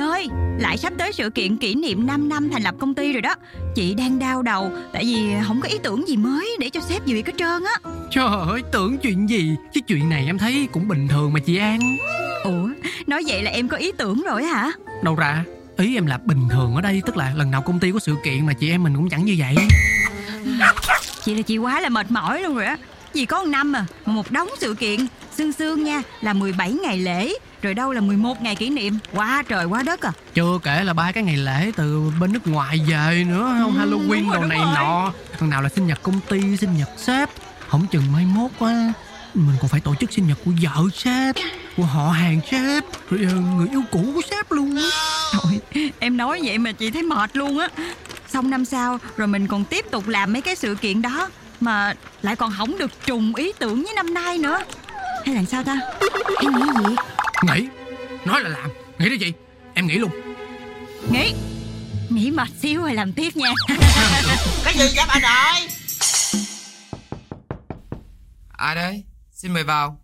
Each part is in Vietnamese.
ơi, lại sắp tới sự kiện kỷ niệm 5 năm thành lập công ty rồi đó. Chị đang đau đầu tại vì không có ý tưởng gì mới để cho sếp duyệt hết trơn á. Trời ơi, tưởng chuyện gì Chứ chuyện này em thấy cũng bình thường mà chị An Ủa, nói vậy là em có ý tưởng rồi hả? Đâu ra Ý em là bình thường ở đây Tức là lần nào công ty có sự kiện mà chị em mình cũng chẳng như vậy Chị là chị quá là mệt mỏi luôn rồi á. Vì có một năm à, mà một đống sự kiện. Sương sương nha, là 17 ngày lễ, rồi đâu là 11 ngày kỷ niệm. Quá trời quá đất à. Chưa kể là ba cái ngày lễ từ bên nước ngoài về nữa không Ừ, Halloween đồ này rồi. nọ Thằng nào là sinh nhật công ty, sinh nhật sếp Không chừng mai mốt quá Mình còn phải tổ chức sinh nhật của vợ sếp Của họ hàng sếp Rồi ờ, người yêu cũ của sếp luôn Trời, em nói vậy mà chị thấy mệt luôn á. Xong năm sau, rồi mình còn tiếp tục làm mấy cái sự kiện đó. Mà lại còn không được trùng ý tưởng với năm nay nữa. Hay là sao ta? Em nghĩ gì? Nghĩ Nói là làm Nghĩ đó chị Em nghĩ luôn Nghĩ. Nghĩ mệt xíu rồi làm tiếp nha. Cái gì vậy bà nội Ai đấy? Xin mời vào.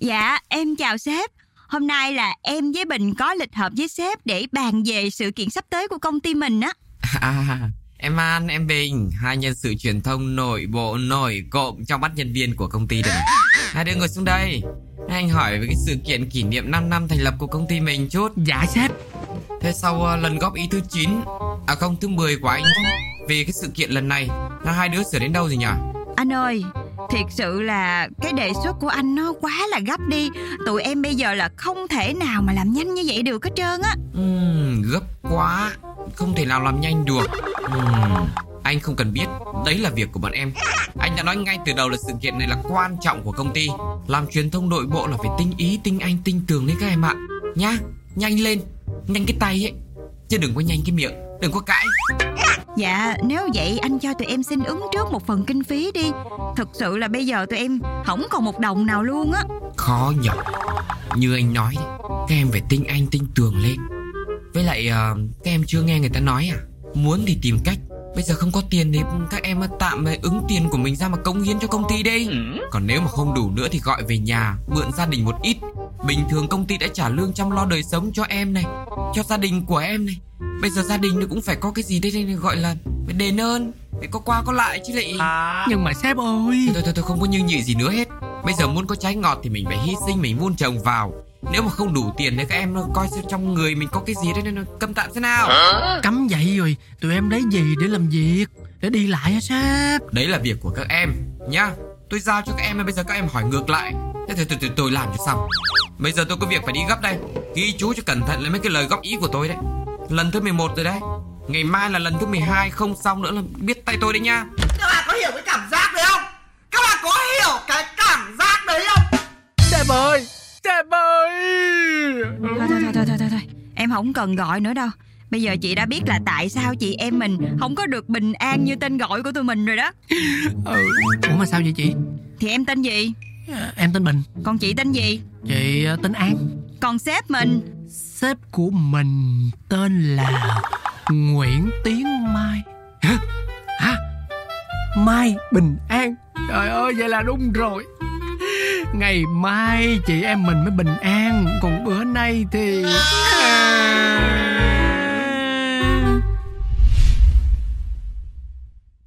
Dạ, em chào sếp. Hôm nay là em với Bình có lịch họp với sếp để bàn về sự kiện sắp tới của công ty mình á. À, em An, em Bình, hai nhân sự truyền thông nội bộ nổi cộm trong mắt nhân viên của công ty này. Hai đứa ngồi xuống đây. Anh hỏi về cái sự kiện kỷ niệm 5 năm thành lập của công ty mình chút. Dạ sếp Thế sau ờ, lần góp ý thứ 9, à không thứ 10 của anh về cái sự kiện lần này, là hai đứa sửa đến đâu rồi nhỉ? Anh ơi, thiệt sự là cái đề xuất của anh nó quá là gấp đi. Tụi em bây giờ là không thể nào mà làm nhanh như vậy được hết trơn á. Ừm, gấp quá, không thể nào làm nhanh được. Ừm, anh không cần biết, đấy là việc của bọn em. Anh đã nói ngay từ đầu là sự kiện này là quan trọng của công ty. Làm truyền thông nội bộ là phải tinh ý, tinh anh, tinh tường đấy các em ạ. Nhá, nhanh lên, nhanh cái tay ấy. Chứ đừng có nhanh cái miệng, đừng có cãi. Dạ, nếu vậy anh cho tụi em xin ứng trước một phần kinh phí đi. Thực sự là bây giờ tụi em không còn một đồng nào luôn á. Khó nhở. Như anh nói các em phải tinh anh, tinh tường lên. Lại ờ, các em chưa nghe người ta nói à? Muốn thì tìm cách. Bây giờ không có tiền thì các em tạm ứng tiền của mình ra mà cống hiến cho công ty đi. Còn nếu mà không đủ nữa thì gọi về nhà Mượn gia đình một ít. Bình thường công ty đã trả lương chăm lo đời sống cho em này Cho gia đình của em này. Bây giờ gia đình nó cũng phải có cái gì đây này gọi là phải đền ơn Phải có qua có lại chứ lại. Nhưng mà sếp ơi. Thôi thôi thôi không có như nhị gì nữa hết. Bây giờ muốn có trái ngọt thì mình phải hy sinh Mình vun trồng vào Nếu mà không đủ tiền thì các em nó coi xem trong người mình có cái gì đấy nên nó câm tạm thế nào. Cấm vậy rồi. Tụi em lấy gì để làm việc? Để đi lại hả sếp? Đấy là việc của các em nhá. Tôi giao cho các em bây giờ các em hỏi ngược lại. Thế thì tôi, tôi, tôi làm cho xong. Bây giờ tôi có việc phải đi gấp đây. Ghi chú cho cẩn thận lấy mấy cái lời góp ý của tôi đấy. Lần thứ 11 rồi đấy. Ngày mai là lần thứ 12 Không xong nữa là biết tay tôi đấy nha Các bạn có hiểu cái cảm giác đấy không? Các bạn có hiểu cái Thôi thôi thôi thôi thôi thôi, thôi. Em không cần gọi nữa đâu. Bây giờ chị đã biết là tại sao chị em mình không có được bình an như tên gọi của tụi mình rồi đó. ừ. Ủa mà sao vậy chị Thì em tên gì? À, Em tên Bình Còn chị tên gì? Chị ờ, tên An Còn sếp mình? Sếp của mình tên là Nguyễn Tiến Mai Hả? Hả? Mai Bình An Trời ơi vậy là đúng rồi Ngày mai chị em mình mới bình an Còn bữa nay thì à...